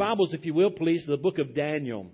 Bibles, if you will, please, to the book of Daniel.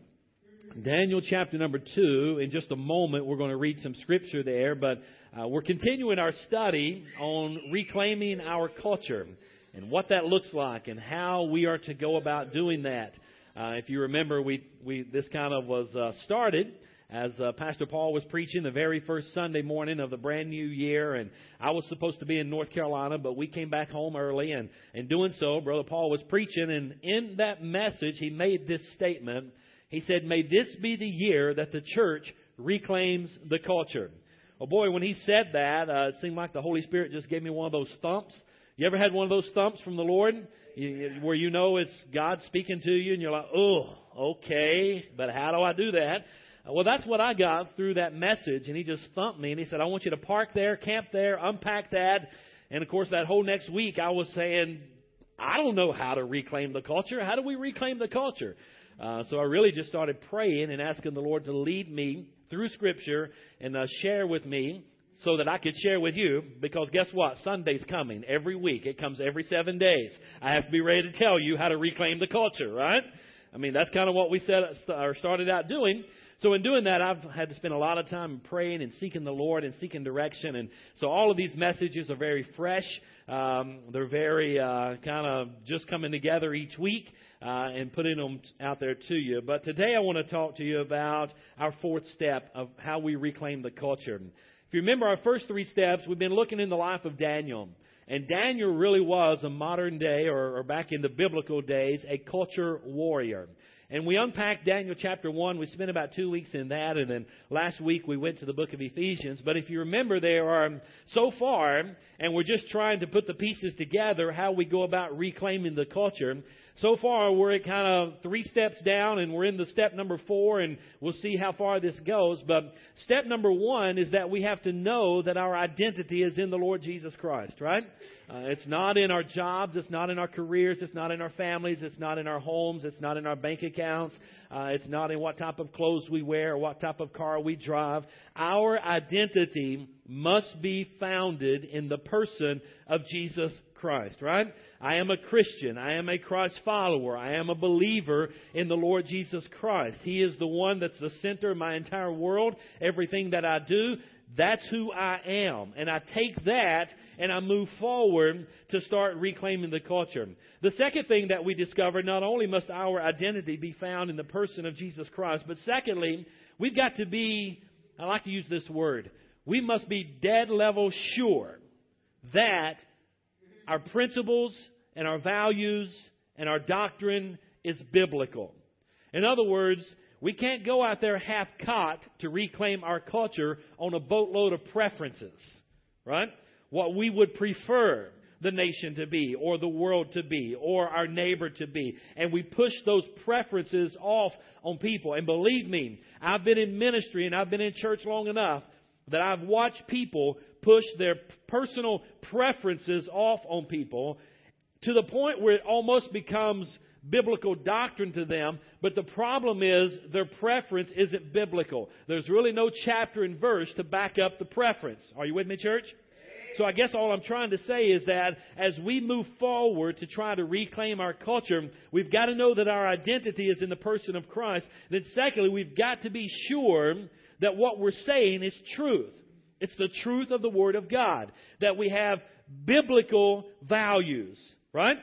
Daniel chapter number two. In just a moment, we're going to read some scripture there, but uh, we're continuing our study on reclaiming our culture and what that looks like and how we are to go about doing that. Uh, if you remember, we, we this kind of was uh, started as uh, Pastor Paul was preaching the very first Sunday morning of the brand new year, and I was supposed to be in North Carolina, but we came back home early, and in doing so, Brother Paul was preaching, and in that message, he made this statement. He said, May this be the year that the church reclaims the culture. Oh boy, when he said that, uh, it seemed like the Holy Spirit just gave me one of those thumps. You ever had one of those thumps from the Lord? where you know it's God speaking to you and you're like, oh, okay, but how do I do that? Well, that's what I got through that message, and he just thumped me, and he said, I want you to park there, camp there, unpack that. And of course, that whole next week, I was saying, I don't know how to reclaim the culture. How do we reclaim the culture? Uh, so I really just started praying and asking the Lord to lead me through Scripture and uh, share with me so that I could share with you. Because guess what? Sunday's coming every week. It comes every seven days. I have to be ready to tell you how to reclaim the culture, right? I mean, that's kind of what we set, or started out doing. So in doing that, I've had to spend a lot of time praying and seeking the Lord and seeking direction. And so all of these messages are very fresh. Um, they're very uh, kind of just coming together each week uh, and putting them out there to you. But today I want to talk to you about our fourth step of how we reclaim the culture. If you remember our first three steps, we've been looking in the life of Daniel. And Daniel really was a modern day, or, or back in the biblical days, a culture warrior. And we unpacked Daniel chapter 1. We spent about two weeks in that. And then last week we went to the book of Ephesians. But if you remember, there are so far, and we're just trying to put the pieces together, how we go about reclaiming the culture. So far, we're at kind of three steps down, and we're in the step number four, and we'll see how far this goes. But step number one is that we have to know that our identity is in the Lord Jesus Christ, right? Uh, it's not in our jobs, it's not in our careers, it's not in our families, it's not in our homes, it's not in our bank accounts, uh, it's not in what type of clothes we wear or what type of car we drive. Our identity must be founded in the person of Jesus Christ, right? I am a Christian. I am a Christ follower. I am a believer in the Lord Jesus Christ. He is the one that's the center of my entire world. Everything that I do, that's who I am. And I take that and I move forward to start reclaiming the culture. The second thing that we discover not only must our identity be found in the person of Jesus Christ, but secondly, we've got to be, I like to use this word, we must be dead level sure that our principles and our values and our doctrine is biblical. In other words, we can't go out there half caught to reclaim our culture on a boatload of preferences, right? What we would prefer the nation to be, or the world to be, or our neighbor to be. And we push those preferences off on people. And believe me, I've been in ministry and I've been in church long enough that I've watched people push their personal preferences off on people to the point where it almost becomes biblical doctrine to them, but the problem is their preference isn't biblical. There's really no chapter and verse to back up the preference. Are you with me, church? So I guess all I'm trying to say is that as we move forward to try to reclaim our culture, we've got to know that our identity is in the person of Christ. Then secondly, we've got to be sure that what we're saying is truth. It's the truth of the Word of God. That we have biblical values, right?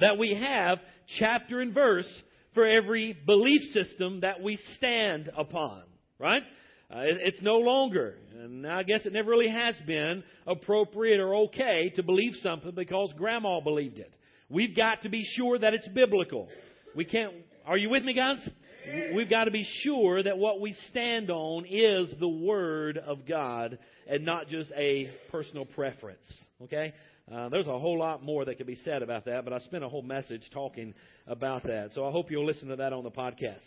That we have chapter and verse for every belief system that we stand upon, right? Uh, it, it's no longer, and I guess it never really has been, appropriate or okay to believe something because grandma believed it. We've got to be sure that it's biblical. We can't, are you with me, guys? We've got to be sure that what we stand on is the Word of God and not just a personal preference. Okay? Uh, there's a whole lot more that could be said about that, but I spent a whole message talking about that. So I hope you'll listen to that on the podcast.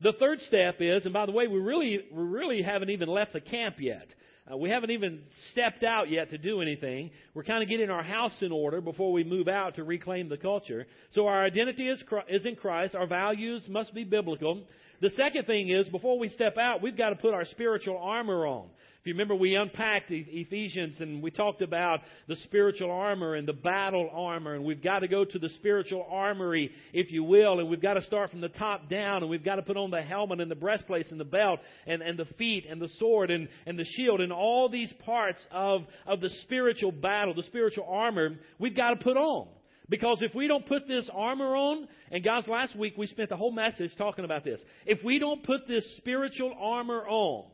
The third step is, and by the way, we really, we really haven't even left the camp yet. Uh, we haven't even stepped out yet to do anything. We're kind of getting our house in order before we move out to reclaim the culture. So our identity is, is in Christ. Our values must be biblical. The second thing is, before we step out, we've got to put our spiritual armor on. If you remember, we unpacked Ephesians and we talked about the spiritual armor and the battle armor, and we've got to go to the spiritual armory, if you will, and we've got to start from the top down, and we've got to put on the helmet and the breastplate and the belt and, and the feet and the sword and, and the shield and all these parts of, of the spiritual battle, the spiritual armor, we've got to put on. Because if we don't put this armor on, and guys, last week we spent the whole message talking about this. If we don't put this spiritual armor on,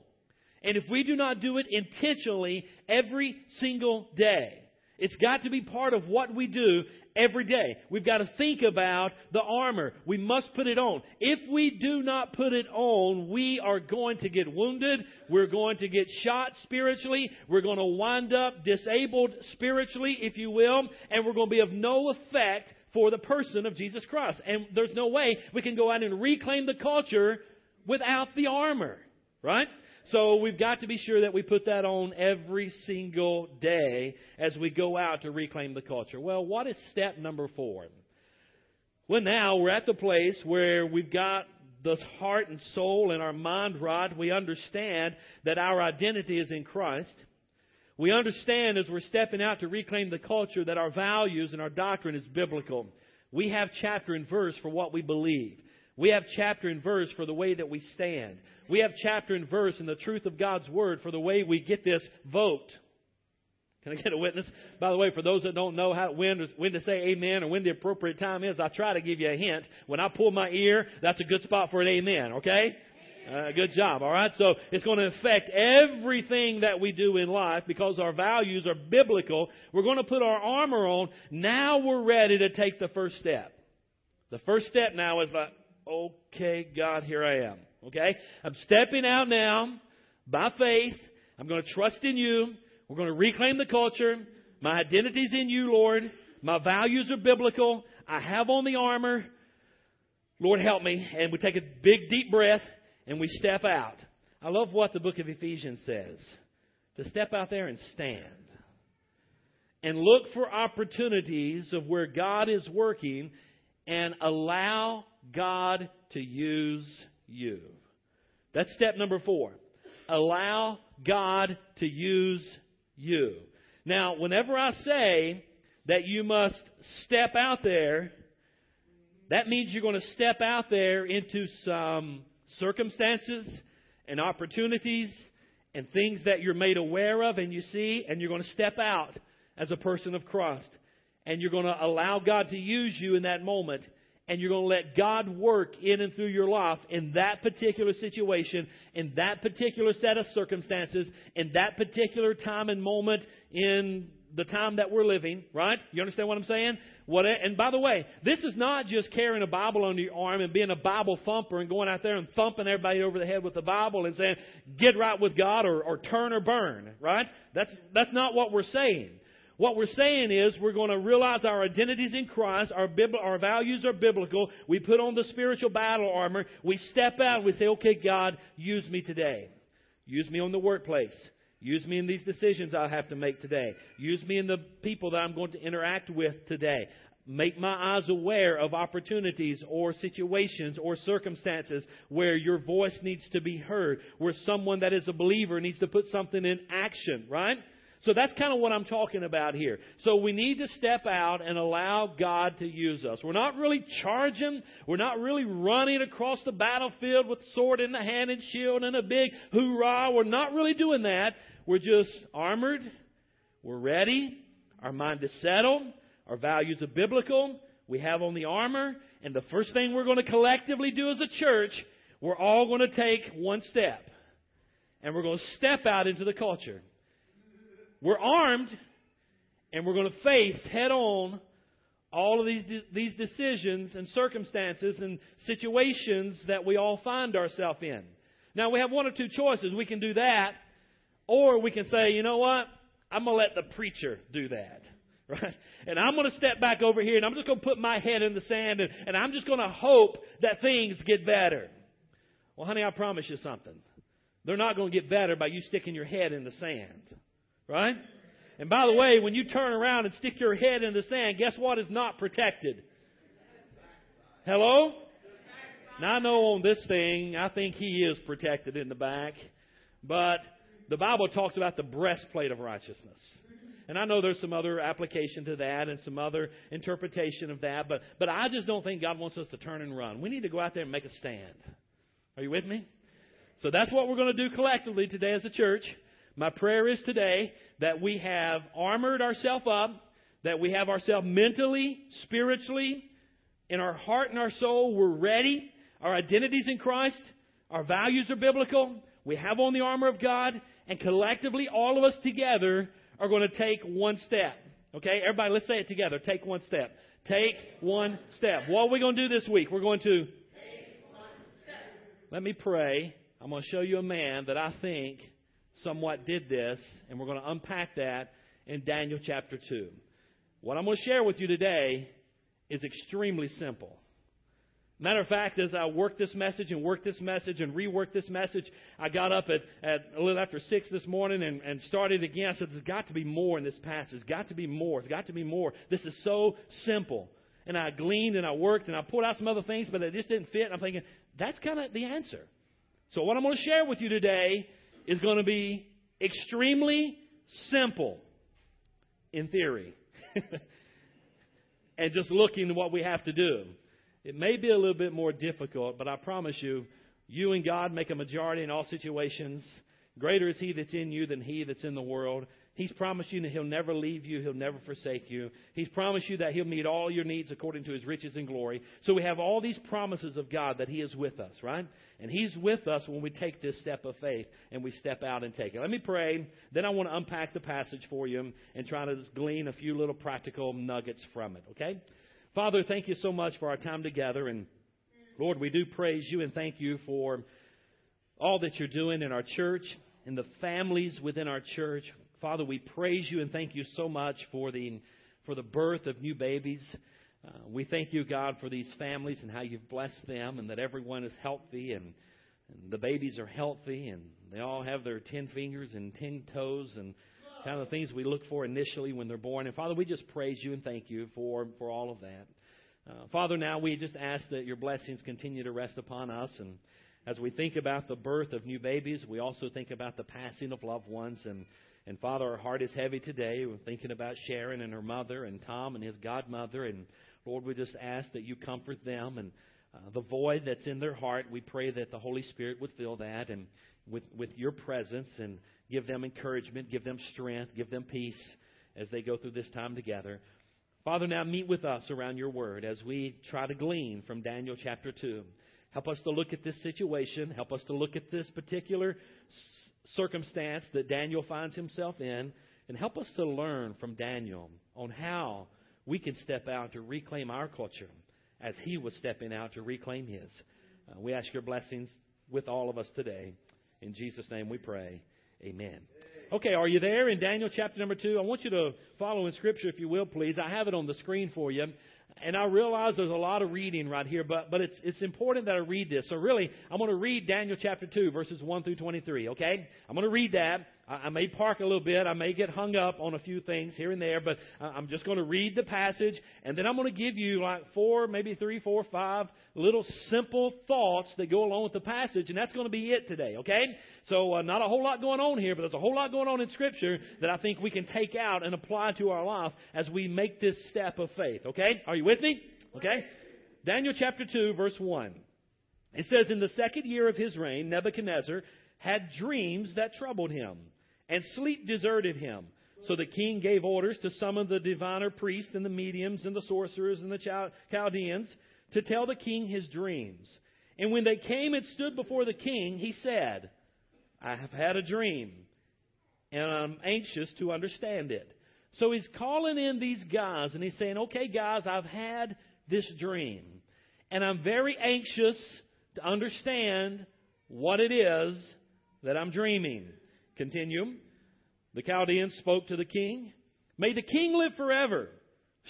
and if we do not do it intentionally every single day, it's got to be part of what we do every day. We've got to think about the armor. We must put it on. If we do not put it on, we are going to get wounded. We're going to get shot spiritually. We're going to wind up disabled spiritually, if you will, and we're going to be of no effect for the person of Jesus Christ. And there's no way we can go out and reclaim the culture without the armor, right? So we've got to be sure that we put that on every single day as we go out to reclaim the culture. Well, what is step number four? Well, now we're at the place where we've got the heart and soul and our mind right. We understand that our identity is in Christ. We understand as we're stepping out to reclaim the culture that our values and our doctrine is biblical. We have chapter and verse for what we believe. We have chapter and verse for the way that we stand. We have chapter and verse in the truth of God's Word for the way we get this vote. Can I get a witness? By the way, for those that don't know how when when to say amen or when the appropriate time is, I try to give you a hint. When I pull my ear, that's a good spot for an amen. Okay. Uh, good job. All right. So it's going to affect everything that we do in life because our values are biblical. We're going to put our armor on. Now we're ready to take the first step. The first step now is like, okay, God, here I am. Okay? I'm stepping out now by faith. I'm going to trust in you. We're going to reclaim the culture. My identity's in you, Lord. My values are biblical. I have on the armor. Lord, help me. And we take a big, deep breath and we step out. I love what the book of Ephesians says to step out there and stand and look for opportunities of where God is working and allow God to use you. That's step number four. Allow God to use you. Now, whenever I say that you must step out there, that means you're going to step out there into some circumstances and opportunities and things that you're made aware of and you see, and you're going to step out as a person of Christ. And you're going to allow God to use you in that moment and you're going to let God work in and through your life in that particular situation, in that particular set of circumstances, in that particular time and moment in the time that we're living, right? You understand what I'm saying? What, and by the way, this is not just carrying a Bible under your arm and being a Bible thumper and going out there and thumping everybody over the head with the Bible and saying, get right with God or, or turn or burn, right? That's, that's not what we're saying. What we're saying is we're going to realize our identities in Christ, our, our values are biblical. We put on the spiritual battle armor. We step out we say, okay, God, use me today. Use me on the workplace. Use me in these decisions I have to make today. Use me in the people that I'm going to interact with today. Make my eyes aware of opportunities or situations or circumstances where your voice needs to be heard, where someone that is a believer needs to put something in action, right? So that's kind of what I'm talking about here. So we need to step out and allow God to use us. We're not really charging. We're not really running across the battlefield with sword in the hand and shield and a big hoorah. We're not really doing that. We're just armored. We're ready. Our mind is settled. Our values are biblical. We have on the armor. And the first thing we're going to collectively do as a church, we're all going to take one step. And we're going to step out into the culture. We're armed and we're going to face head on all of these, these decisions and circumstances and situations that we all find ourselves in. Now, we have one or two choices. We can do that, or we can say, you know what? I'm going to let the preacher do that. Right? And I'm going to step back over here and I'm just going to put my head in the sand and, and I'm just going to hope that things get better. Well, honey, I promise you something. They're not going to get better by you sticking your head in the sand. Right? And by the way, when you turn around and stick your head in the sand, guess what is not protected? Hello? Now I know on this thing, I think he is protected in the back, but the Bible talks about the breastplate of righteousness. And I know there's some other application to that and some other interpretation of that, but, but I just don't think God wants us to turn and run. We need to go out there and make a stand. Are you with me? So that's what we're going to do collectively today as a church. My prayer is today that we have armored ourselves up, that we have ourselves mentally, spiritually, in our heart and our soul, we're ready. Our identities in Christ, our values are biblical. We have on the armor of God, and collectively, all of us together are going to take one step. Okay, everybody, let's say it together. Take one step. Take one step. What are we going to do this week? We're going to. Take one step. Let me pray. I'm going to show you a man that I think somewhat did this, and we're going to unpack that in Daniel chapter 2. What I'm going to share with you today is extremely simple. Matter of fact, as I worked this message and worked this message and reworked this message, I got up at, at a little after six this morning and, and started again. I said, There's got to be more in this passage. There's got to be more. There's got to be more. This is so simple. And I gleaned and I worked and I pulled out some other things, but it just didn't fit. And I'm thinking, that's kind of the answer. So, what I'm going to share with you today is going to be extremely simple in theory. and just looking at what we have to do. It may be a little bit more difficult, but I promise you, you and God make a majority in all situations. Greater is He that's in you than He that's in the world. He's promised you that He'll never leave you, He'll never forsake you. He's promised you that He'll meet all your needs according to His riches and glory. So we have all these promises of God that He is with us, right? And He's with us when we take this step of faith and we step out and take it. Let me pray. Then I want to unpack the passage for you and try to glean a few little practical nuggets from it, okay? Father, thank you so much for our time together. And Lord, we do praise you and thank you for all that you're doing in our church, in the families within our church. Father, we praise you and thank you so much for the, for the birth of new babies. Uh, we thank you, God, for these families and how you've blessed them and that everyone is healthy and, and the babies are healthy and they all have their ten fingers and ten toes and kind of the things we look for initially when they're born. And Father, we just praise you and thank you for, for all of that. Uh, Father, now we just ask that your blessings continue to rest upon us. And as we think about the birth of new babies, we also think about the passing of loved ones. And and Father, our heart is heavy today. We're thinking about Sharon and her mother and Tom and his godmother. And Lord, we just ask that you comfort them and uh, the void that's in their heart. We pray that the Holy Spirit would fill that and with, with your presence and give them encouragement, give them strength, give them peace as they go through this time together. Father, now meet with us around your word as we try to glean from Daniel chapter 2. Help us to look at this situation. Help us to look at this particular circumstance that Daniel finds himself in and help us to learn from Daniel on how we can step out to reclaim our culture as he was stepping out to reclaim his. Uh, we ask your blessings with all of us today. In Jesus' name we pray. Amen. Okay, are you there in Daniel chapter number 2? I want you to follow in Scripture, if you will, please. I have it on the screen for you. And I realize there's a lot of reading right here, but, but it's, it's important that I read this. So really, I'm going to read Daniel chapter 2, verses 1 through 23, okay? I'm going to read that. I, may park a little bit. I may get hung up on a few things here and there, but I'm just going to read the passage, and then I'm going to give you like four, maybe three, four, five little simple thoughts that go along with the passage, and that's going to be it today, okay? So uh, not a whole lot going on here, but there's a whole lot going on in Scripture that I think we can take out and apply to our life as we make this step of faith, okay? Are you with me? Okay? Daniel chapter 2, verse 1. It says, In the second year of his reign, Nebuchadnezzar had dreams that troubled him, and sleep deserted him. So the king gave orders to summon the diviner priests and the mediums and the sorcerers and the Chaldeans to tell the king his dreams. And when they came and stood before the king, he said, I have had a dream, and I'm anxious to understand it. So he's calling in these guys and he's saying, okay, guys, I've had this dream. And I'm very anxious to understand what it is that I'm dreaming. Continue. The Chaldeans spoke to the king. May the king live forever.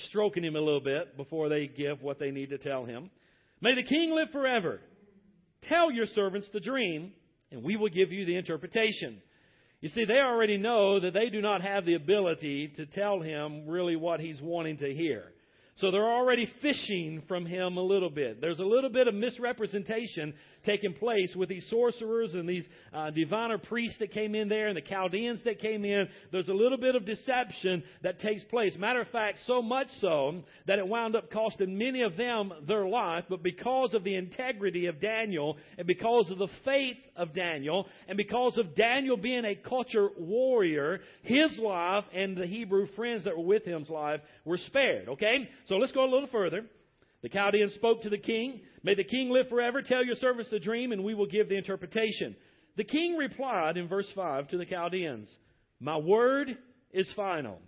Stroking him a little bit before they give what they need to tell him. May the king live forever. Tell your servants the dream, and we will give you the interpretation. You see, they already know that they do not have the ability to tell him really what he's wanting to hear. So they're already fishing from him a little bit. There's a little bit of misrepresentation taking place with these sorcerers and these uh, diviner priests that came in there and the Chaldeans that came in. There's a little bit of deception that takes place. Matter of fact, so much so that it wound up costing many of them their life, but because of the integrity of Daniel and because of the faith of Daniel and because of Daniel being a culture warrior, his life and the Hebrew friends that were with him's life were spared. Okay? So let's go a little further. The Chaldeans spoke to the king. May the king live forever. Tell your servants the dream, and we will give the interpretation. The king replied in verse 5 to the Chaldeans, My word is final.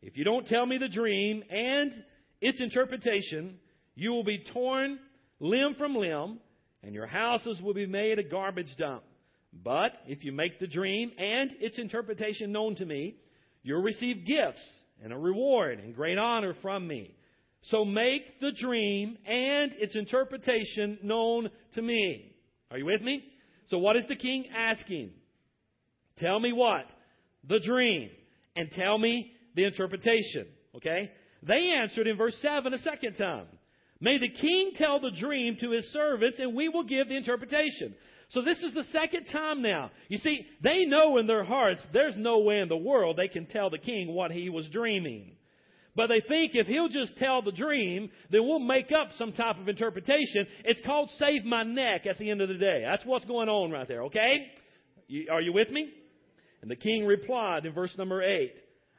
If you don't tell me the dream and its interpretation, you will be torn limb from limb, and your houses will be made a garbage dump. But if you make the dream and its interpretation known to me, you'll receive gifts and a reward and great honor from me. So make the dream and its interpretation known to me. Are you with me? So what is the king asking? Tell me what? The dream. And tell me the interpretation. Okay? They answered in verse 7 a second time. May the king tell the dream to his servants and we will give the interpretation. So this is the second time now. You see, they know in their hearts there's no way in the world they can tell the king what he was dreaming. But they think if he'll just tell the dream, then we'll make up some type of interpretation. It's called save my neck at the end of the day. That's what's going on right there, okay? You, are you with me? And the king replied in verse number 8,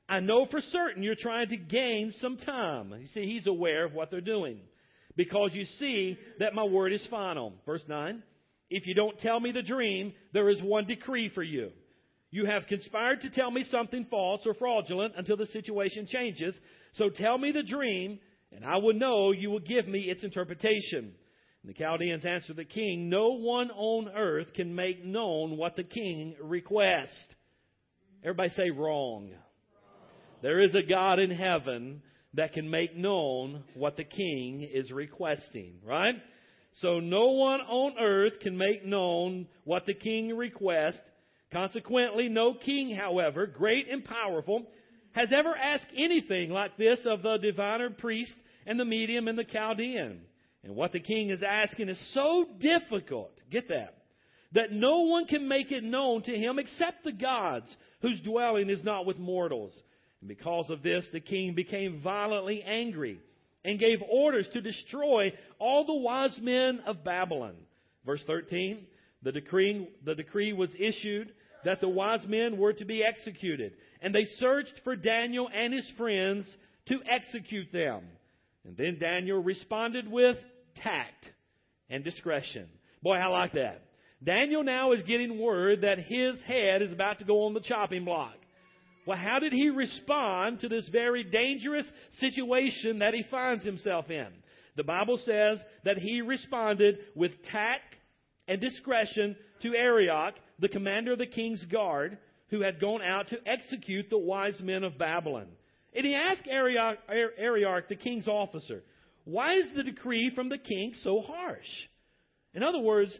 I know for certain you're trying to gain some time. You see, he's aware of what they're doing. Because you see that my word is final. Verse 9, if you don't tell me the dream, there is one decree for you. You have conspired to tell me something false or fraudulent until the situation changes. So tell me the dream, and I will know you will give me its interpretation. And the Chaldeans answered the king, No one on earth can make known what the king requests. Everybody say wrong. There is a God in heaven that can make known what the king is requesting, right? So no one on earth can make known what the king requests. Consequently, no king, however, great and powerful, has ever asked anything like this of the diviner priest and the medium and the Chaldean. And what the king is asking is so difficult, get that, that no one can make it known to him except the gods whose dwelling is not with mortals. And because of this, the king became violently angry and gave orders to destroy all the wise men of Babylon. Verse 13, the decree, the decree was issued that the wise men were to be executed. And they searched for Daniel and his friends to execute them. And then Daniel responded with tact and discretion. Boy, I like that. Daniel now is getting word that his head is about to go on the chopping block. Well, how did he respond to this very dangerous situation that he finds himself in? The Bible says that he responded with tact and discretion to Arioch, the commander of the king's guard, who had gone out to execute the wise men of Babylon. And he asked Arioch, Arioch, the king's officer, Why is the decree from the king so harsh? In other words,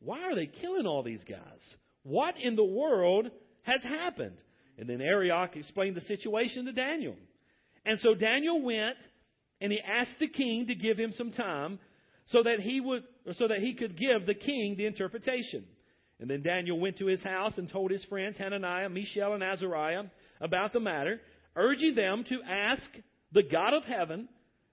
why are they killing all these guys? What in the world has happened? And then Arioch explained the situation to Daniel. And so Daniel went and he asked the king to give him some time so that he would so that he could give the king the interpretation. And then Daniel went to his house and told his friends Hananiah, Mishael, and Azariah about the matter, urging them to ask the God of heaven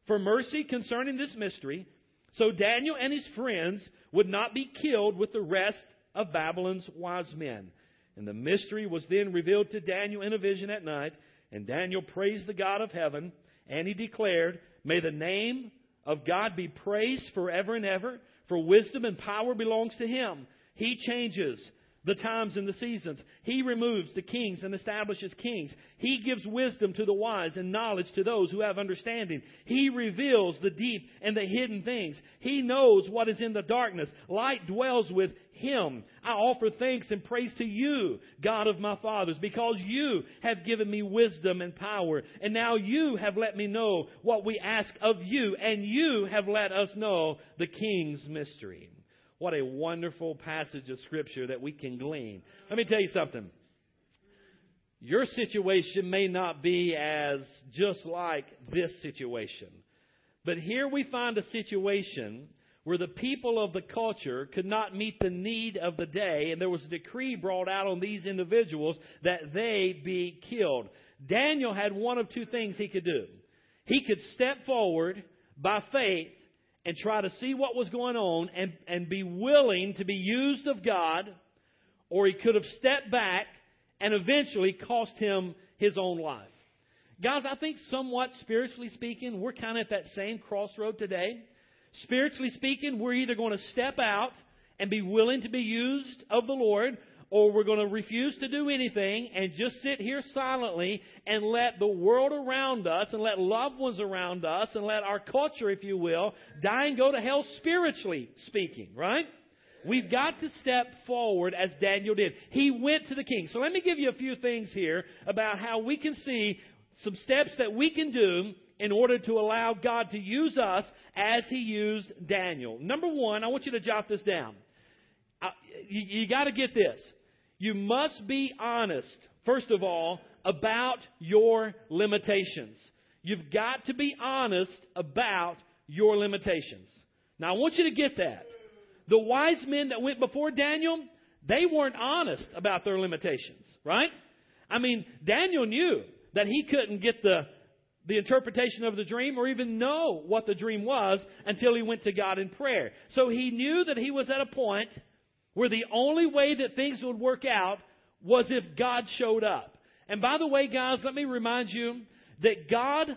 for mercy concerning this mystery, so Daniel and his friends would not be killed with the rest of Babylon's wise men. And the mystery was then revealed to Daniel in a vision at night, and Daniel praised the God of heaven, and he declared, May the name of God be praised forever and ever, for wisdom and power belongs to him. He changes the times and the seasons. He removes the kings and establishes kings. He gives wisdom to the wise and knowledge to those who have understanding. He reveals the deep and the hidden things. He knows what is in the darkness. Light dwells with him. I offer thanks and praise to you, God of my fathers, because you have given me wisdom and power. And now you have let me know what we ask of you, and you have let us know the king's mystery. What a wonderful passage of Scripture that we can glean. Let me tell you something. Your situation may not be as just like this situation. But here we find a situation where the people of the culture could not meet the need of the day, and there was a decree brought out on these individuals that they be killed. Daniel had one of two things he could do. He could step forward by faith and try to see what was going on and, and be willing to be used of God, or he could have stepped back and eventually cost him his own life. Guys, I think somewhat spiritually speaking, we're kind of at that same crossroad today. Spiritually speaking, we're either going to step out and be willing to be used of the Lord, or we're going to refuse to do anything and just sit here silently and let the world around us and let loved ones around us and let our culture, if you will, die and go to hell spiritually speaking, right? We've got to step forward as Daniel did. He went to the king. So let me give you a few things here about how we can see some steps that we can do in order to allow God to use us as he used Daniel. Number one, I want you to jot this down. Uh, you, you got to get this. You must be honest, first of all, about your limitations. You've got to be honest about your limitations. Now, I want you to get that. The wise men that went before Daniel, they weren't honest about their limitations, right? I mean, Daniel knew that he couldn't get the, the interpretation of the dream or even know what the dream was until he went to God in prayer. So he knew that he was at a point where the only way that things would work out was if God showed up. And by the way, guys, let me remind you that God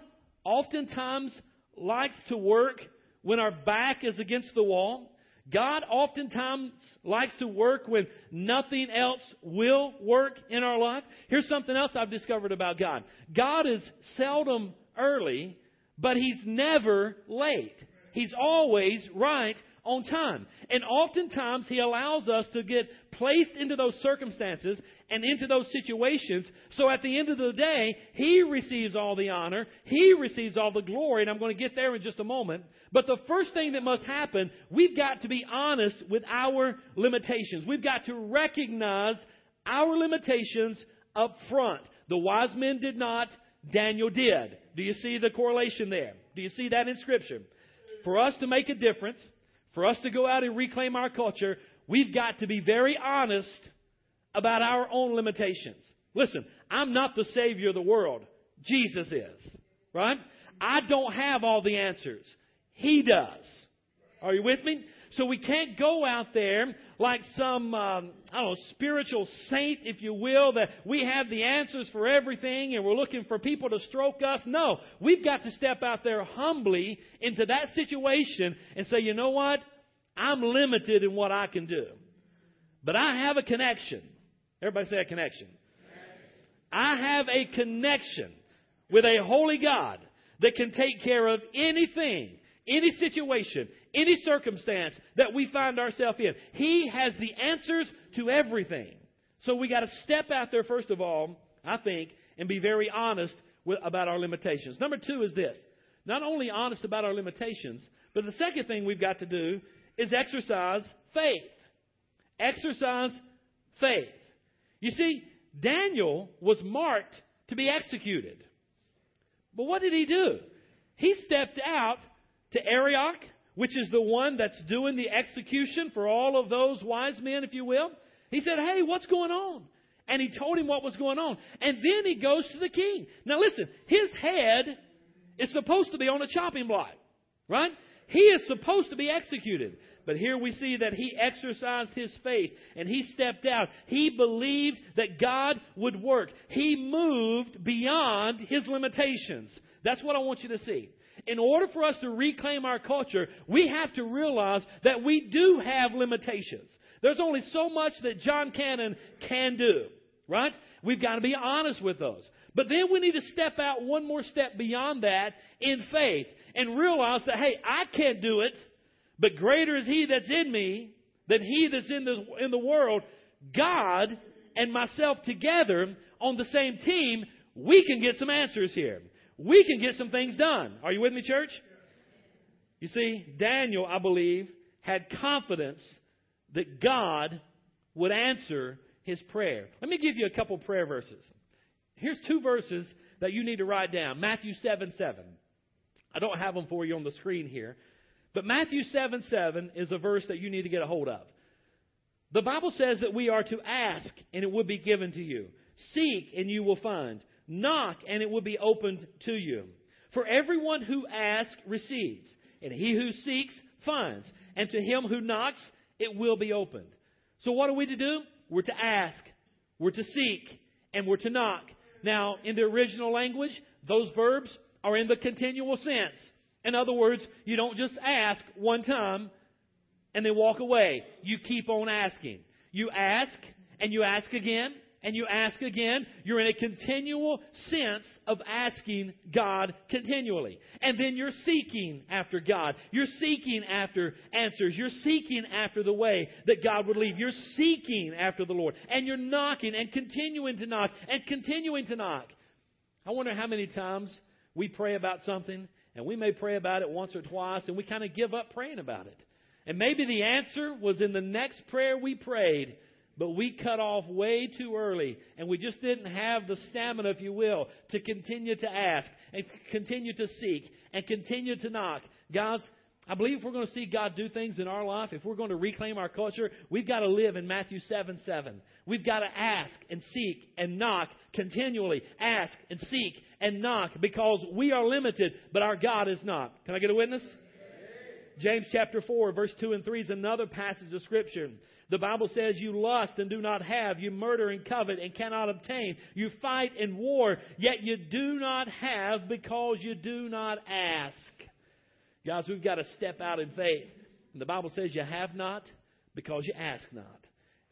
oftentimes likes to work when our back is against the wall. God oftentimes likes to work when nothing else will work in our life. Here's something else I've discovered about God. God is seldom early, but He's never late. He's always right on time. And oftentimes He allows us to get placed into those circumstances and into those situations. So at the end of the day, He receives all the honor. He receives all the glory. And I'm going to get there in just a moment. But the first thing that must happen, we've got to be honest with our limitations. We've got to recognize our limitations up front. The wise men did not. Daniel did. Do you see the correlation there? Do you see that in Scripture? For us to make a difference, for us to go out and reclaim our culture, we've got to be very honest about our own limitations. Listen, I'm not the Savior of the world. Jesus is. Right? I don't have all the answers. He does. Are you with me? So we can't go out there like some, um, I don't know, spiritual saint, if you will, that we have the answers for everything and we're looking for people to stroke us. No, we've got to step out there humbly into that situation and say, you know what? I'm limited in what I can do. But I have a connection. Everybody say a connection. I have a connection with a holy God that can take care of anything any situation, any circumstance that we find ourselves in. He has the answers to everything. So we got to step out there, first of all, I think, and be very honest with, about our limitations. Number two is this not only honest about our limitations, but the second thing we've got to do is exercise faith. Exercise faith. You see, Daniel was marked to be executed. But what did he do? He stepped out to Arioch, which is the one that's doing the execution for all of those wise men, if you will. He said, Hey, what's going on? And he told him what was going on. And then he goes to the king. Now listen, his head is supposed to be on a chopping block, right? He is supposed to be executed. But here we see that he exercised his faith and he stepped out. He believed that God would work. He moved beyond his limitations. That's what I want you to see in order for us to reclaim our culture, we have to realize that we do have limitations. There's only so much that Jon Cannon can do, right? We've got to be honest with those. But then we need to step out one more step beyond that in faith and realize that, hey, I can't do it, but greater is He that's in me than He that's in the, in the world. God and myself together on the same team, we can get some answers here. We can get some things done. Are you with me, church? You see, Daniel, I believe, had confidence that God would answer his prayer. Let me give you a couple prayer verses. Here's two verses that you need to write down Matthew 7 7. I don't have them for you on the screen here, but Matthew 7 7 is a verse that you need to get a hold of. The Bible says that we are to ask and it will be given to you. Seek and you will find. Knock and it will be opened to you. For everyone who asks receives, and he who seeks finds, and to him who knocks it will be opened. So what are we to do? We're to ask, we're to seek, and we're to knock. Now, in the original language, those verbs are in the continual sense. In other words, you don't just ask one time and then walk away. You keep on asking. You ask and you ask again and you ask again, you're in a continual sense of asking God continually. And then you're seeking after God. You're seeking after answers. You're seeking after the way that God would lead. You're seeking after the Lord. And you're knocking and continuing to knock and continuing to knock. I wonder how many times we pray about something and we may pray about it once or twice and we kind of give up praying about it. And maybe the answer was in the next prayer we prayed, but we cut off way too early, and we just didn't have the stamina, if you will, to continue to ask and continue to seek and continue to knock. God's I believe if we're going to see God do things in our life, if we're going to reclaim our culture, we've got to live in Matthew 7 7. We've got to ask and seek and knock continually. Ask and seek and knock because we are limited, but our God is not. Can I get a witness? James chapter 4, verse 2 and 3 is another passage of Scripture. The Bible says, You lust and do not have, you murder and covet and cannot obtain, you fight and war, yet you do not have because you do not ask. Guys, we've got to step out in faith. And the Bible says, You have not because you ask not.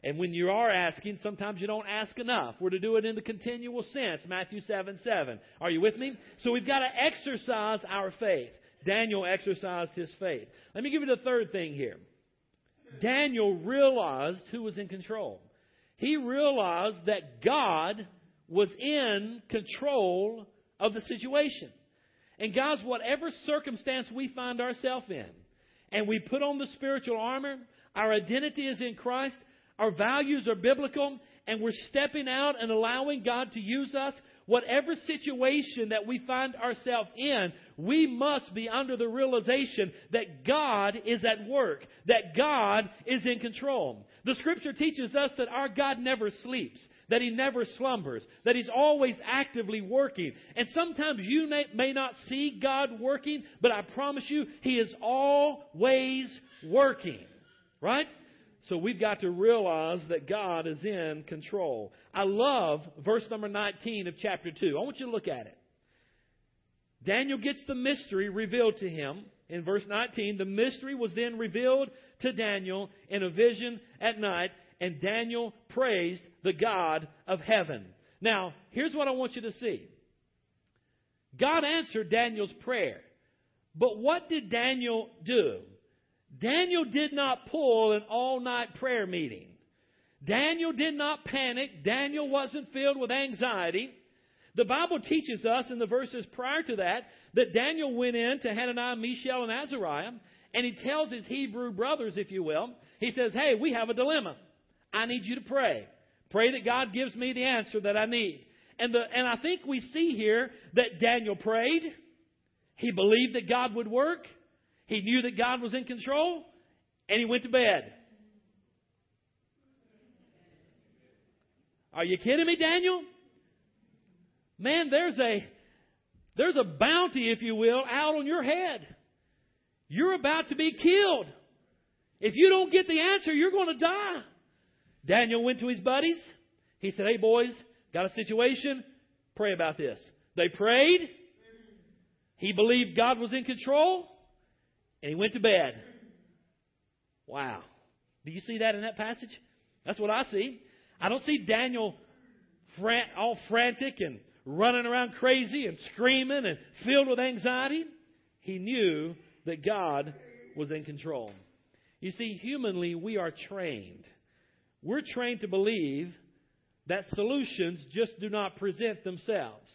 And when you are asking, sometimes you don't ask enough. We're to do it in the continual sense, Matthew 7 7. Are you with me? So we've got to exercise our faith. Daniel exercised his faith. Let me give you the third thing here. Daniel realized who was in control. He realized that God was in control of the situation. And guys, whatever circumstance we find ourselves in, and we put on the spiritual armor, our identity is in Christ, our values are biblical, and we're stepping out and allowing God to use us, whatever situation that we find ourselves in, we must be under the realization that God is at work, that God is in control. The scripture teaches us that our God never sleeps, that he never slumbers, that he's always actively working. And sometimes you may, not see God working, but I promise you, he is always working. Right? So we've got to realize that God is in control. I love verse number 19 of chapter 2. I want you to look at it. Daniel gets the mystery revealed to him in verse 19. The mystery was then revealed to Daniel in a vision at night, and Daniel praised the God of heaven. Now, here's what I want you to see God answered Daniel's prayer. But what did Daniel do? Daniel did not pull an all night prayer meeting. Daniel did not panic. Daniel wasn't filled with anxiety. The Bible teaches us in the verses prior to that that Daniel went in to Hananiah, Mishael, and Azariah, and he tells his Hebrew brothers, if you will, he says, Hey, we have a dilemma. I need you to pray. Pray that God gives me the answer that I need. And, the, and I think we see here that Daniel prayed. He believed that God would work. He knew that God was in control, and he went to bed. Are you kidding me, Daniel? Man, there's a there's a bounty, if you will, out on your head. You're about to be killed. If you don't get the answer, you're going to die. Daniel went to his buddies. He said, Hey, boys, got a situation. Pray about this. They prayed. He believed God was in control and he went to bed. Wow. Do you see that in that passage? That's what I see. I don't see Daniel fran- all frantic and running around crazy and screaming and filled with anxiety. He knew that God was in control. You see, humanly, we are trained. We're trained to believe that solutions just do not present themselves.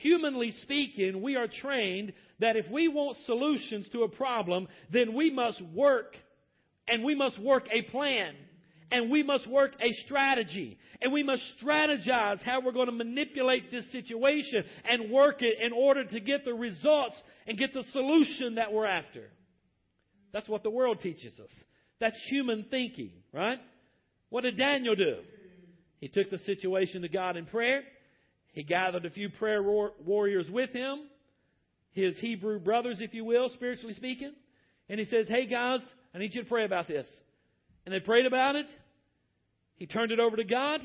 Humanly speaking, we are trained that if we want solutions to a problem, then we must work and we must work a plan and we must work a strategy and we must strategize how we're going to manipulate this situation and work it in order to get the results and get the solution that we're after. That's what the world teaches us. That's human thinking, right? What did Daniel do? He took the situation to God in prayer. He gathered a few prayer warriors with him, his Hebrew brothers, if you will, spiritually speaking. And he says, Hey guys, I need you to pray about this. And they prayed about it. He turned it over to God.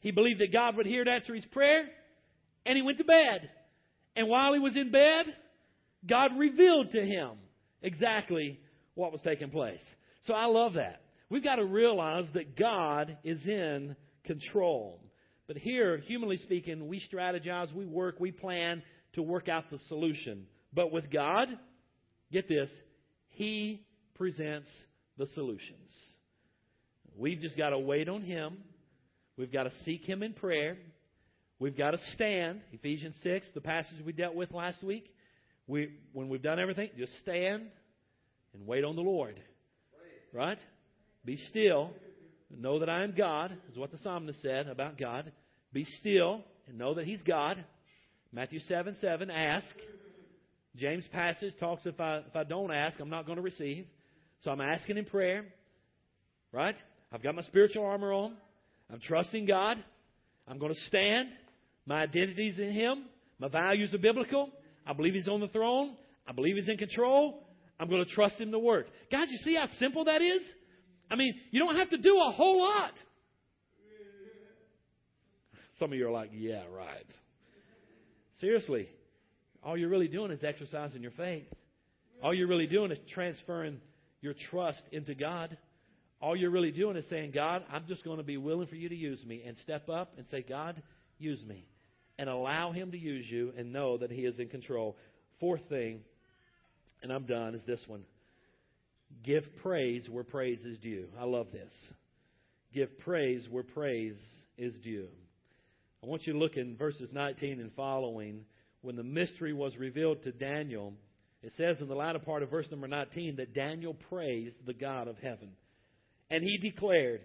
He believed that God would hear and answer his prayer. And he went to bed. And while he was in bed, God revealed to him exactly what was taking place. So I love that. We've got to realize that God is in control. But here, humanly speaking, we strategize, we work, we plan to work out the solution. But with God, get this, He presents the solutions. We've just got to wait on Him. We've got to seek Him in prayer. We've got to stand. Ephesians 6, the passage we dealt with last week. We, when we've done everything, just stand and wait on the Lord. Right? Be still. Know that I am God, is what the psalmist said about God. Be still and know that He's God. Matthew 7 7, ask. James' passage talks if I, if I don't ask, I'm not going to receive. So I'm asking in prayer. Right? I've got my spiritual armor on. I'm trusting God. I'm going to stand. My identity is in Him. My values are biblical. I believe He's on the throne. I believe He's in control. I'm going to trust Him to work. Guys, you see how simple that is? I mean, you don't have to do a whole lot. Some of you are like, yeah, right. Seriously, all you're really doing is exercising your faith. All you're really doing is transferring your trust into God. All you're really doing is saying, God, I'm just going to be willing for you to use me and step up and say, God, use me. And allow Him to use you and know that He is in control. Fourth thing, and I'm done, is this one. Give praise where praise is due. I love this. Give praise where praise is due. I want you to look in verses 19 and following. When the mystery was revealed to Daniel, it says in the latter part of verse number 19 that Daniel praised the God of heaven. And he declared,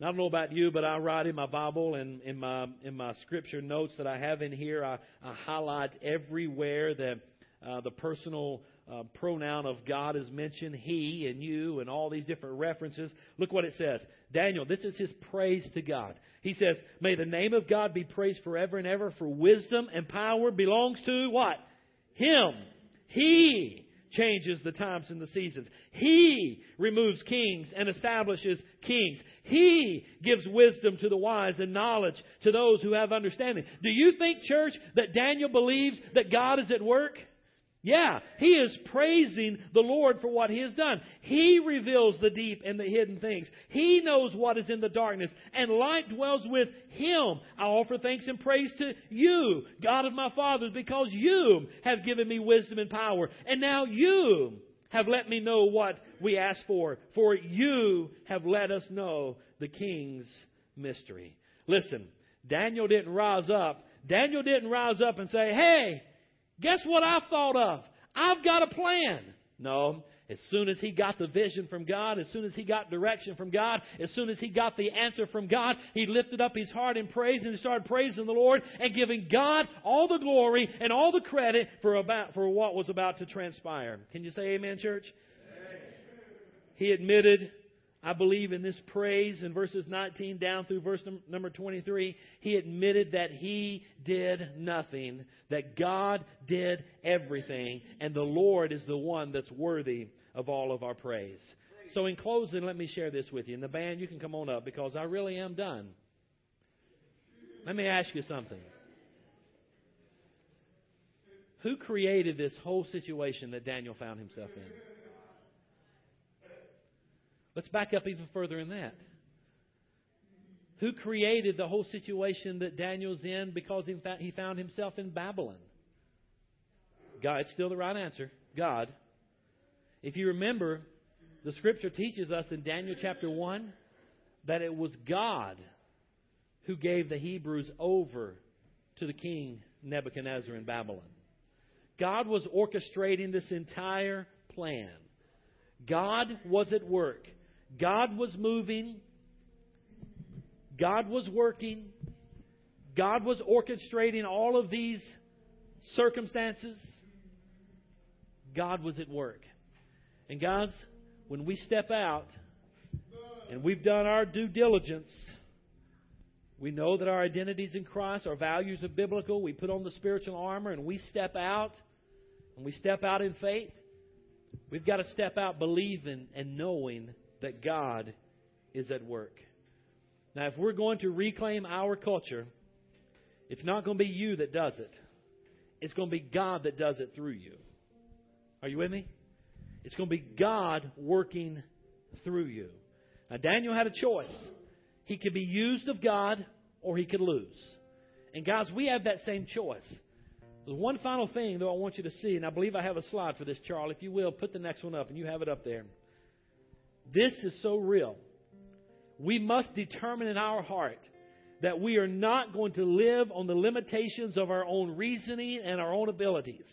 I don't know about you, but I write in my Bible and in my in my scripture notes that I have in here, I, I highlight everywhere that uh, the personal uh, pronoun of God is mentioned, he and you, and all these different references. Look what it says. Daniel, this is his praise to God. He says, May the name of God be praised forever and ever, for wisdom and power belongs to what? Him. He changes the times and the seasons. He removes kings and establishes kings. He gives wisdom to the wise and knowledge to those who have understanding. Do you think, church, that Daniel believes that God is at work? Yeah, he is praising the Lord for what he has done. He reveals the deep and the hidden things. He knows what is in the darkness, and light dwells with him. I offer thanks and praise to you, God of my fathers, because you have given me wisdom and power. And now you have let me know what we ask for, for you have let us know the king's mystery. Listen, Daniel didn't rise up. Daniel didn't rise up and say, hey, Guess what I thought of? I've got a plan. No. As soon as he got the vision from God, as soon as he got direction from God, as soon as he got the answer from God, he lifted up his heart in praise and he started praising the Lord and giving God all the glory and all the credit for about for what was about to transpire. Can you say amen, church? Amen. He admitted I believe in this praise in verses 19 down through verse number 23, he admitted that he did nothing, that God did everything, and the Lord is the one that's worthy of all of our praise. So, in closing, let me share this with you. And the band, you can come on up because I really am done. Let me ask you something. Who created this whole situation that Daniel found himself in? Let's back up even further in that. Who created the whole situation that Daniel's in because in fact he found himself in Babylon? God. It's still the right answer. God. If you remember, the scripture teaches us in Daniel chapter 1 that it was God who gave the Hebrews over to the king Nebuchadnezzar in Babylon. God was orchestrating this entire plan. God was at work. God was moving. God was working. God was orchestrating all of these circumstances. God was at work. And guys, when we step out and we've done our due diligence, we know that our identities in Christ, our values are biblical. We put on the spiritual armor and we step out and we step out in faith. We've got to step out believing and knowing that God is at work. Now, if we're going to reclaim our culture, it's not going to be you that does it. It's going to be God that does it through you. Are you with me? It's going to be God working through you. Now, Daniel had a choice. He could be used of God or he could lose. And, guys, we have that same choice. There's one final thing, though, I want you to see, and I believe I have a slide for this, Charlie. If you will, put the next one up, and you have it up there. This is so real. We must determine in our heart that we are not going to live on the limitations of our own reasoning and our own abilities.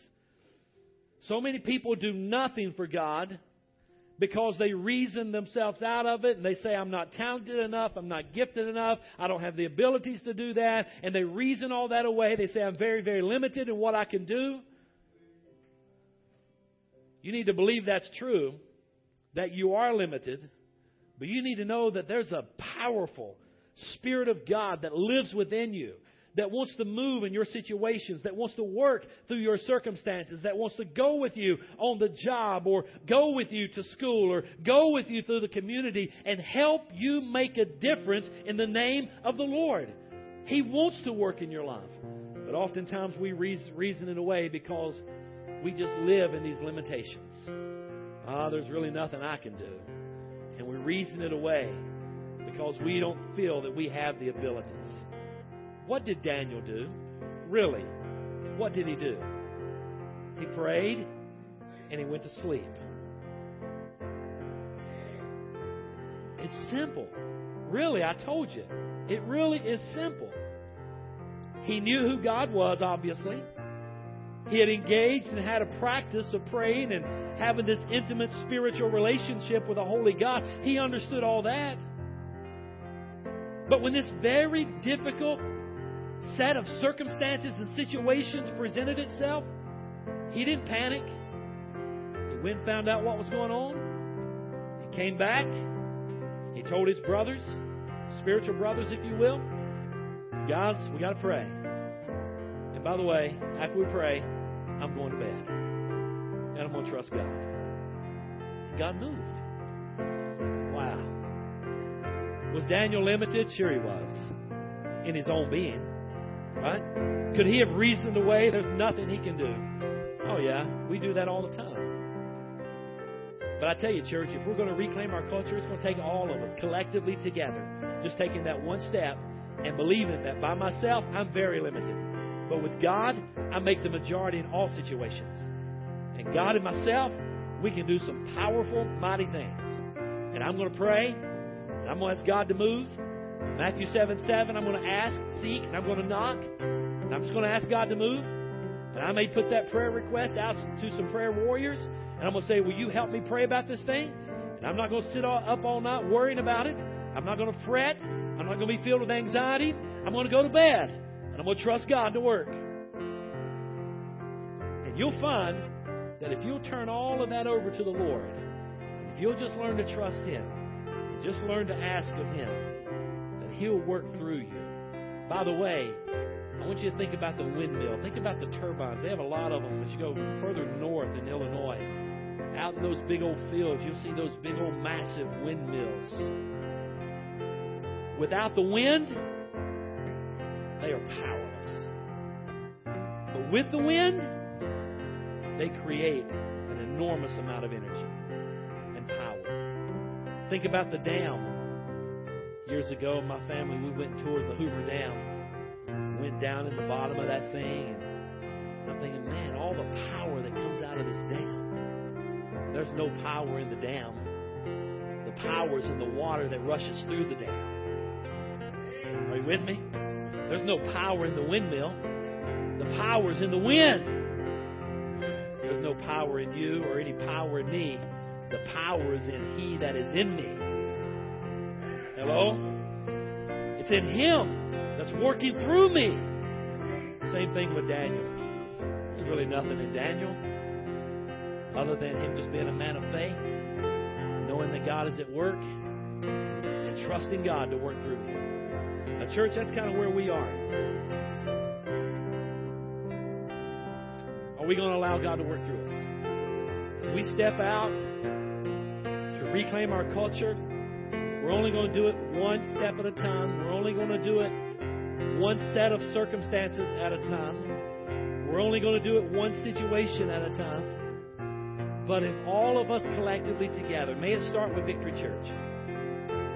So many people do nothing for God because they reason themselves out of it and they say, I'm not talented enough, I'm not gifted enough, I don't have the abilities to do that, and they reason all that away. They say, I'm very, very limited in what I can do. You need to believe that's true, that you are limited, but you need to know that there's a powerful Spirit of God that lives within you that wants to move in your situations, that wants to work through your circumstances, that wants to go with you on the job or go with you to school or go with you through the community and help you make a difference in the name of the Lord. He wants to work in your life. But oftentimes we reason it away because we just live in these limitations. Oh, there's really nothing I can do. And we reason it away because we don't feel that we have the abilities. What did Daniel do? Really, what did he do? He prayed and he went to sleep. It's simple. Really, I told you. It really is simple. He knew who God was, obviously. He had engaged and had a practice of praying and having this intimate spiritual relationship with a holy God. He understood all that. But when this very difficult set of circumstances and situations presented itself, he didn't panic. He went and found out what was going on. He came back. He told his brothers, spiritual brothers, if you will, guys, we got to pray. And by the way, after we pray, I'm going to bed. And I'm going to trust God. God moved. Wow. Was Daniel limited? Sure, he was. In his own being. Right? Could he have reasoned away there's nothing he can do? Oh, yeah. We do that all the time. But I tell you, church, if we're going to reclaim our culture, it's going to take all of us collectively together. Just taking that one step and believing that by myself, I'm very limited. But with God, I make the majority in all situations. And God and myself, we can do some powerful, mighty things. And I'm going to pray, and I'm going to ask God to move, Matthew 7 7, I'm going to ask, seek, and I'm going to knock. And I'm just going to ask God to move. And I may put that prayer request out to some prayer warriors. And I'm going to say, Will you help me pray about this thing? And I'm not going to sit up all night worrying about it. I'm not going to fret. I'm not going to be filled with anxiety. I'm going to go to bed. And I'm going to trust God to work. You'll find that if you'll turn all of that over to the Lord, if you'll just learn to trust Him, just learn to ask of Him, that He'll work through you. By the way, I want you to think about the windmill. Think about the turbines. They have a lot of them as you go further north in Illinois. Out in those big old fields, you'll see those big old massive windmills. Without the wind, they are powerless. But with the wind, they create an enormous amount of energy and power. Think about the dam. Years ago, my family, we went toured the Hoover Dam. Went down in the bottom of that thing. And I'm thinking, man, all the power that comes out of this dam. There's no power in the dam. The power is in the water that rushes through the dam. Are you with me? There's no power in the windmill. The power's in the wind. No power in you or any power in me. The power is in He that is in me. Hello? It's in Him that's working through me. Same thing with Daniel. There's really nothing in Daniel other than him just being a man of faith, knowing that God is at work, and trusting God to work through me. Now, church, that's kind of where we are. Are we going to allow God to work through us? As we step out to reclaim our culture, we're only going to do it one step at a time. We're only going to do it one set of circumstances at a time. We're only going to do it one situation at a time. But if all of us collectively together, may it start with Victory Church,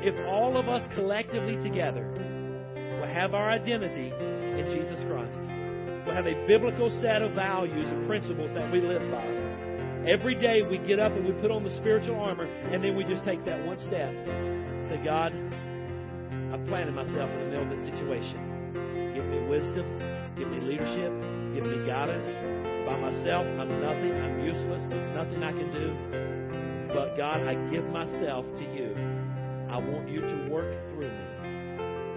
if all of us collectively together will have our identity in Jesus Christ, we'll have a biblical set of values and principles that we live by. Every day we get up and we put on the spiritual armor, and then we just take that one step. Say, God, I've planted myself in the middle of this situation. Give me wisdom. Give me leadership. Give me guidance. By myself, I'm nothing. I'm useless. There's nothing I can do. But God, I give myself to you. I want you to work through me.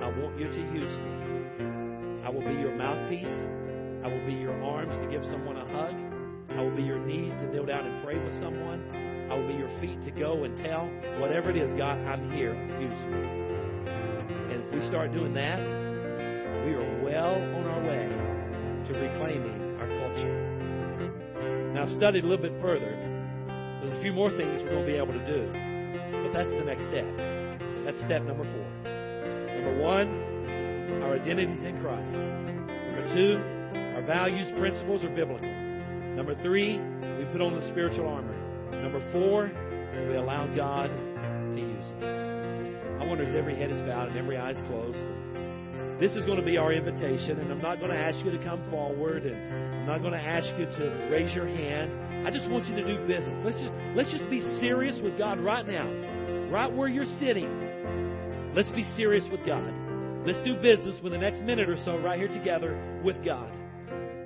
I want you to use me. I will be your mouthpiece. I will be your arms to give someone a hug. I will be your knees to kneel down and pray with someone. I will be your feet to go and tell. Whatever it is, God, I'm here. Use me. And if we start doing that, we are well on our way to reclaiming our culture. Now, I've studied a little bit further. There's a few more things we're going to be able to do. But that's the next step. That's step number four. Number one, our identity is in Christ. Number two, our values, principles are biblical. Number three, we put on the spiritual armor. Number four, we allow God to use us. I wonder if every head is bowed and every eye is closed. This is going to be our invitation, and I'm not going to ask you to come forward, and I'm not going to ask you to raise your hand. I just want you to do business. Let's just let's just be serious with God right now, right where you're sitting. Let's be serious with God. Let's do business for the next minute or so right here together with God.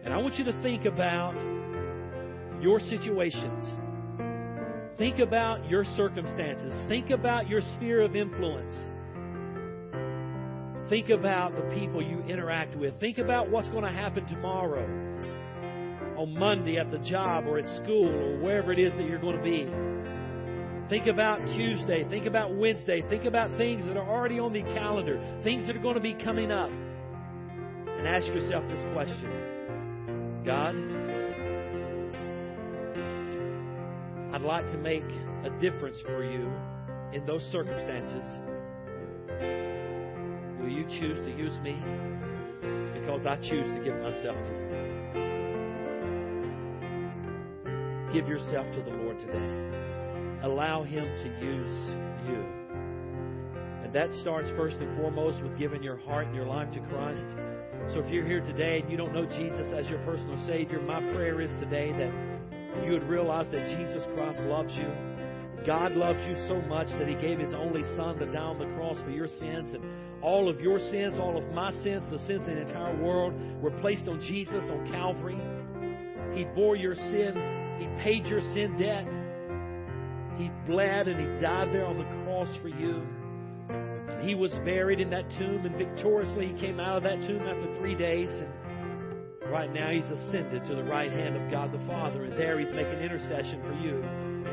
And I want you to think about your situations. Think about your circumstances. Think about your sphere of influence. Think about the people you interact with. Think about what's going to happen tomorrow, on Monday at the job or at school or wherever it is that you're going to be. Think about Tuesday. Think about Wednesday. Think about things that are already on the calendar, things that are going to be coming up. And ask yourself this question God, I'd like to make a difference for you in those circumstances. Will you choose to use me? Because I choose to give myself to you. Give yourself to the Lord today. Allow Him to use you. And that starts first and foremost with giving your heart and your life to Christ. So if you're here today and you don't know Jesus as your personal Savior, my prayer is today that you would realize that Jesus Christ loves you. God loves you so much that He gave His only Son to die on the cross for your sins. And all of your sins, all of my sins, the sins of the entire world were placed on Jesus on Calvary. He bore your sin. He paid your sin debt. He bled and He died there on the cross for you. And He was buried in that tomb, and victoriously He came out of that tomb after three days. And right now He's ascended to the right hand of God the Father, and there He's making intercession for you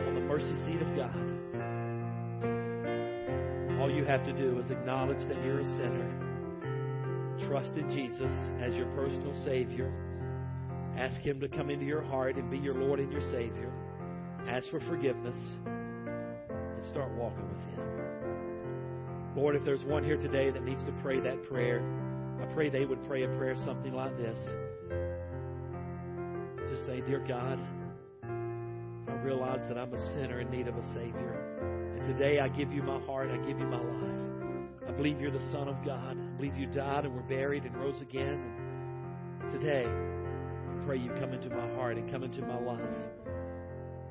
on the mercy seat of God. All you have to do is acknowledge that you're a sinner. Trust in Jesus as your personal Savior. Ask Him to come into your heart and be your Lord and your Savior. Ask for forgiveness and start walking with Him. Lord, if there's one here today that needs to pray that prayer, I pray they would pray a prayer something like this. Just say, Dear God, I realize that I'm a sinner in need of a Savior. And today I give you my heart, I give you my life. I believe you're the Son of God. I believe you died and were buried and rose again. And today, I pray you come into my heart and come into my life.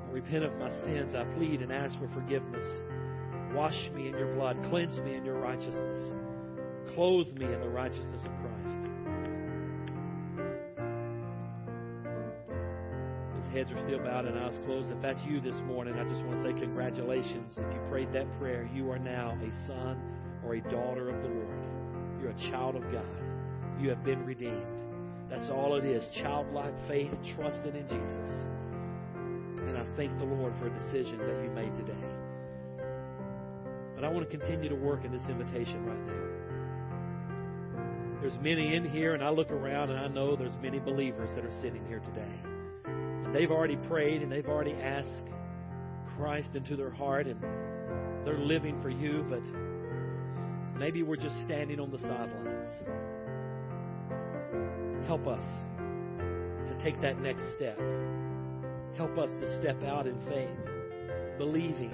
I repent of my sins. I plead and ask for forgiveness. Wash me in your blood. Cleanse me in your righteousness. Clothe me in the righteousness of Christ. His heads are still bowed and eyes closed. If that's you this morning, I just want to say congratulations. If you prayed that prayer, you are now a son or a daughter of the Lord. You're a child of God. You have been redeemed. That's all it is childlike faith, trusting in Jesus. And I thank the Lord for a decision that you made today. I want to continue to work in this invitation right now. There's many in here, and I look around and I know there's many believers that are sitting here today. And they've already prayed and they've already asked Christ into their heart and they're living for you, but maybe we're just standing on the sidelines. Help us to take that next step. Help us to step out in faith, believing,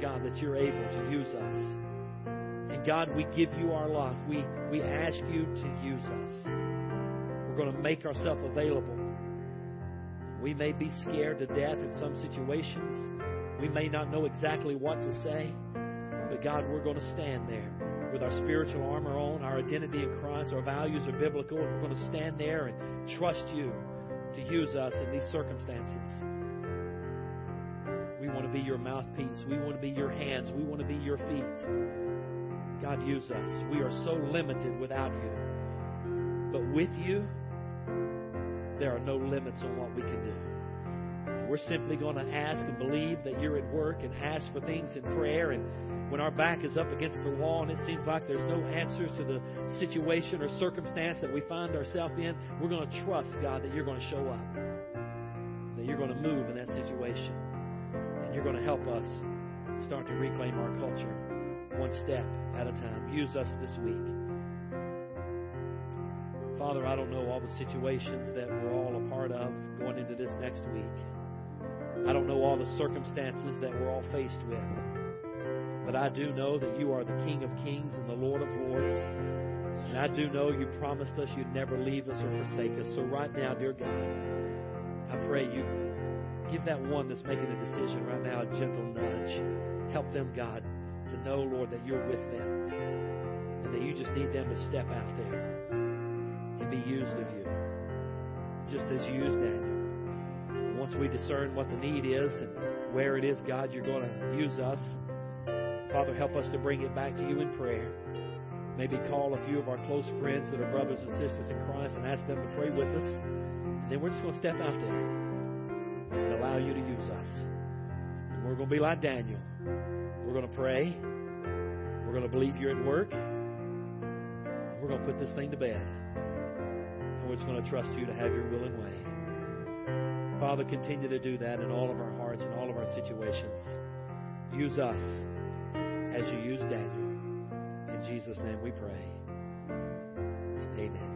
God, that you're able to use us. And God, we give you our life. We, we ask you to use us. We're going to make ourselves available. We may be scared to death in some situations. We may not know exactly what to say. But God, we're going to stand there with our spiritual armor on, our identity in Christ, our values are biblical, and we're going to stand there and trust you to use us in these circumstances. To be your mouthpiece. We want to be your hands. We want to be your feet. God, use us. We are so limited without you. But with you, there are no limits on what we can do. We're simply going to ask and believe that you're at work and ask for things in prayer. And when our back is up against the wall and it seems like there's no answers to the situation or circumstance that we find ourselves in, we're going to trust, God, that you're going to show up, that you're going to move in that situation, you're going to help us start to reclaim our culture one step at a time. Use us this week. Father, I don't know all the situations that we're all a part of going into this next week. I don't know all the circumstances that we're all faced with. But I do know that you are the King of Kings and the Lord of Lords. And I do know you promised us you'd never leave us or forsake us. So right now, dear God, I pray you give that one that's making a decision right now a gentle nudge. Help them, God, to know, Lord, that you're with them. And that you just need them to step out there and be used of you. Just as you used Daniel once we discern what the need is and where it is, God, you're going to use us. Father, help us to bring it back to you in prayer. Maybe call a few of our close friends that are brothers and sisters in Christ and ask them to pray with us. And then we're just going to step out there and allow you to use us. And we're going to be like Daniel. We're going to pray. We're going to believe you're at work. We're going to put this thing to bed. And we're just going to trust you to have your will and way. Father, continue to do that in all of our hearts and all of our situations. Use us as you use Daniel. In Jesus' name we pray. Amen. Amen.